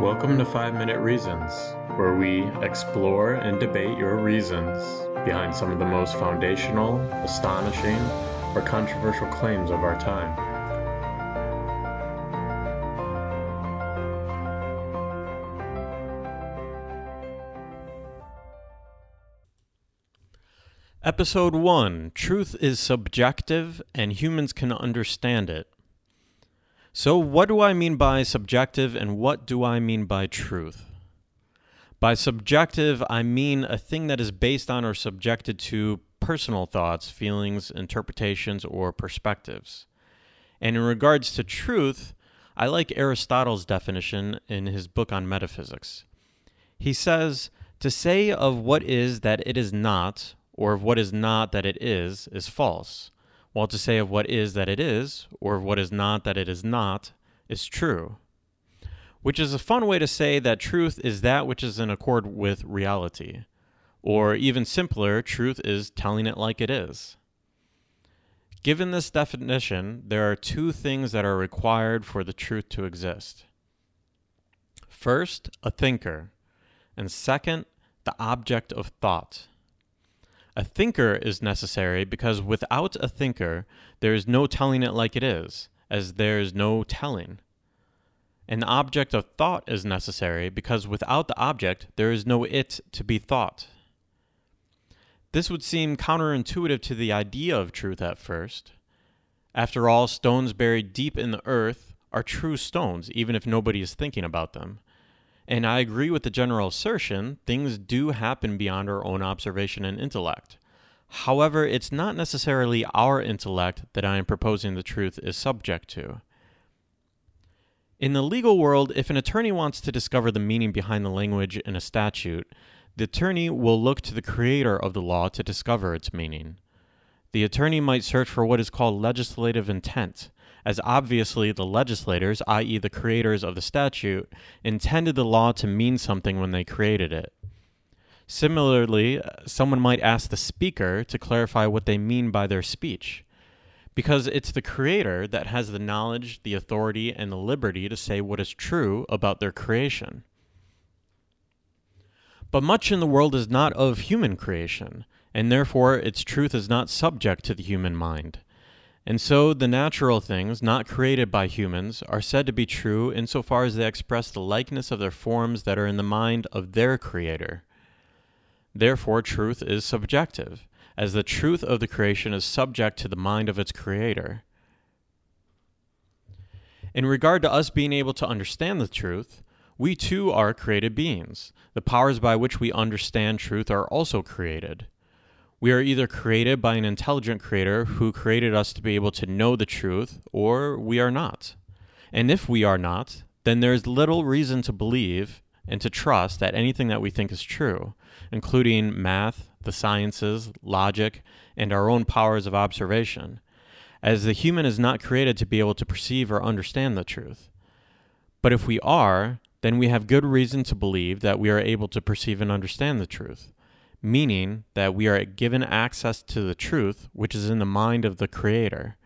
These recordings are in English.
Welcome to 5 Minute Reasons, where we explore and debate your reasons behind some of the most foundational, astonishing, or controversial claims of our time. Episode 1 Truth is subjective and humans can understand it. So, what do I mean by subjective and what do I mean by truth? By subjective, I mean a thing that is based on or subjected to personal thoughts, feelings, interpretations, or perspectives. And in regards to truth, I like Aristotle's definition in his book on metaphysics. He says, To say of what is that it is not, or of what is not that it is, is false, while to say of what is that it is, or of what is not that it is not, is true. Which is a fun way to say that truth is that which is in accord with reality. Or even simpler, truth is telling it like it is. Given this definition, there are two things that are required for the truth to exist. First, a thinker, and second, the object of thought. A thinker is necessary because without a thinker, there is no telling it like it is, as there is no telling. An object of thought is necessary because without the object, there is no it to be thought. This would seem counterintuitive to the idea of truth at first. After all, stones buried deep in the earth are true stones, even if nobody is thinking about them. And I agree with the general assertion things do happen beyond our own observation and intellect. However, it's not necessarily our intellect that I am proposing the truth is subject to. In the legal world, if an attorney wants to discover the meaning behind the language in a statute, the attorney will look to the creator of the law to discover its meaning. The attorney might search for what is called legislative intent, as obviously the legislators, i.e., the creators of the statute, intended the law to mean something when they created it. Similarly, uh, someone might ask the speaker to clarify what they mean by their speech, because it's the creator that has the knowledge, the authority, and the liberty to say what is true about their creation. But much in the world is not of human creation, and therefore its truth is not subject to the human mind. And so the natural things, not created by humans, are said to be true insofar as they express the likeness of their forms that are in the mind of their creator. Therefore, truth is subjective, as the truth of the creation is subject to the mind of its creator. In regard to us being able to understand the truth, we too are created beings. The powers by which we understand truth are also created. We are either created by an intelligent creator who created us to be able to know the truth, or we are not. And if we are not, then there is little reason to believe and to trust that anything that we think is true, including math, the sciences, logic, and our own powers of observation, as the human is not created to be able to perceive or understand the truth. But if we are, then we have good reason to believe that we are able to perceive and understand the truth, meaning that we are given access to the truth which is in the mind of the Creator.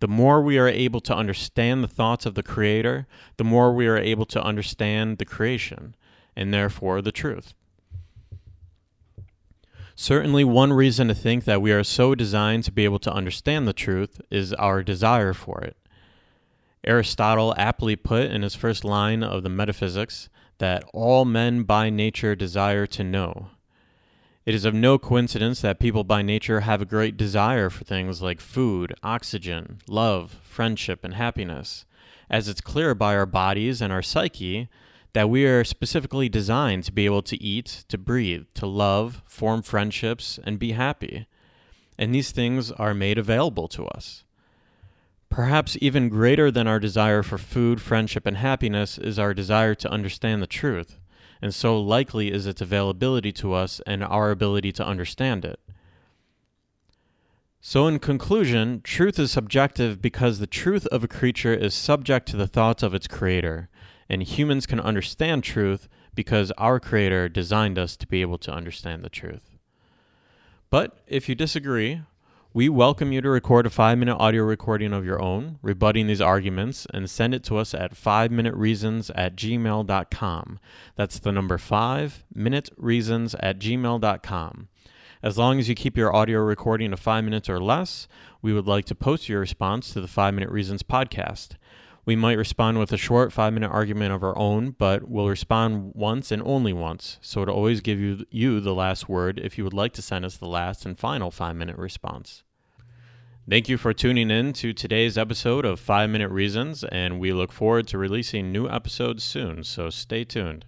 The more we are able to understand the thoughts of the Creator, the more we are able to understand the creation, and therefore the truth. Certainly, one reason to think that we are so designed to be able to understand the truth is our desire for it. Aristotle aptly put in his first line of the Metaphysics that all men by nature desire to know. It is of no coincidence that people by nature have a great desire for things like food, oxygen, love, friendship, and happiness, as it's clear by our bodies and our psyche that we are specifically designed to be able to eat, to breathe, to love, form friendships, and be happy. And these things are made available to us. Perhaps even greater than our desire for food, friendship, and happiness is our desire to understand the truth, and so likely is its availability to us and our ability to understand it. So, in conclusion, truth is subjective because the truth of a creature is subject to the thoughts of its creator, and humans can understand truth because our creator designed us to be able to understand the truth. But if you disagree, We welcome you to record a five minute audio recording of your own, rebutting these arguments, and send it to us at 5minutereasons at gmail.com. That's the number 5 minute reasons at gmail.com. As long as you keep your audio recording to five minutes or less, we would like to post your response to the 5 Minute Reasons podcast. We might respond with a short five minute argument of our own, but we'll respond once and only once. So it'll always give you, you the last word if you would like to send us the last and final five minute response. Thank you for tuning in to today's episode of 5 Minute Reasons, and we look forward to releasing new episodes soon, so stay tuned.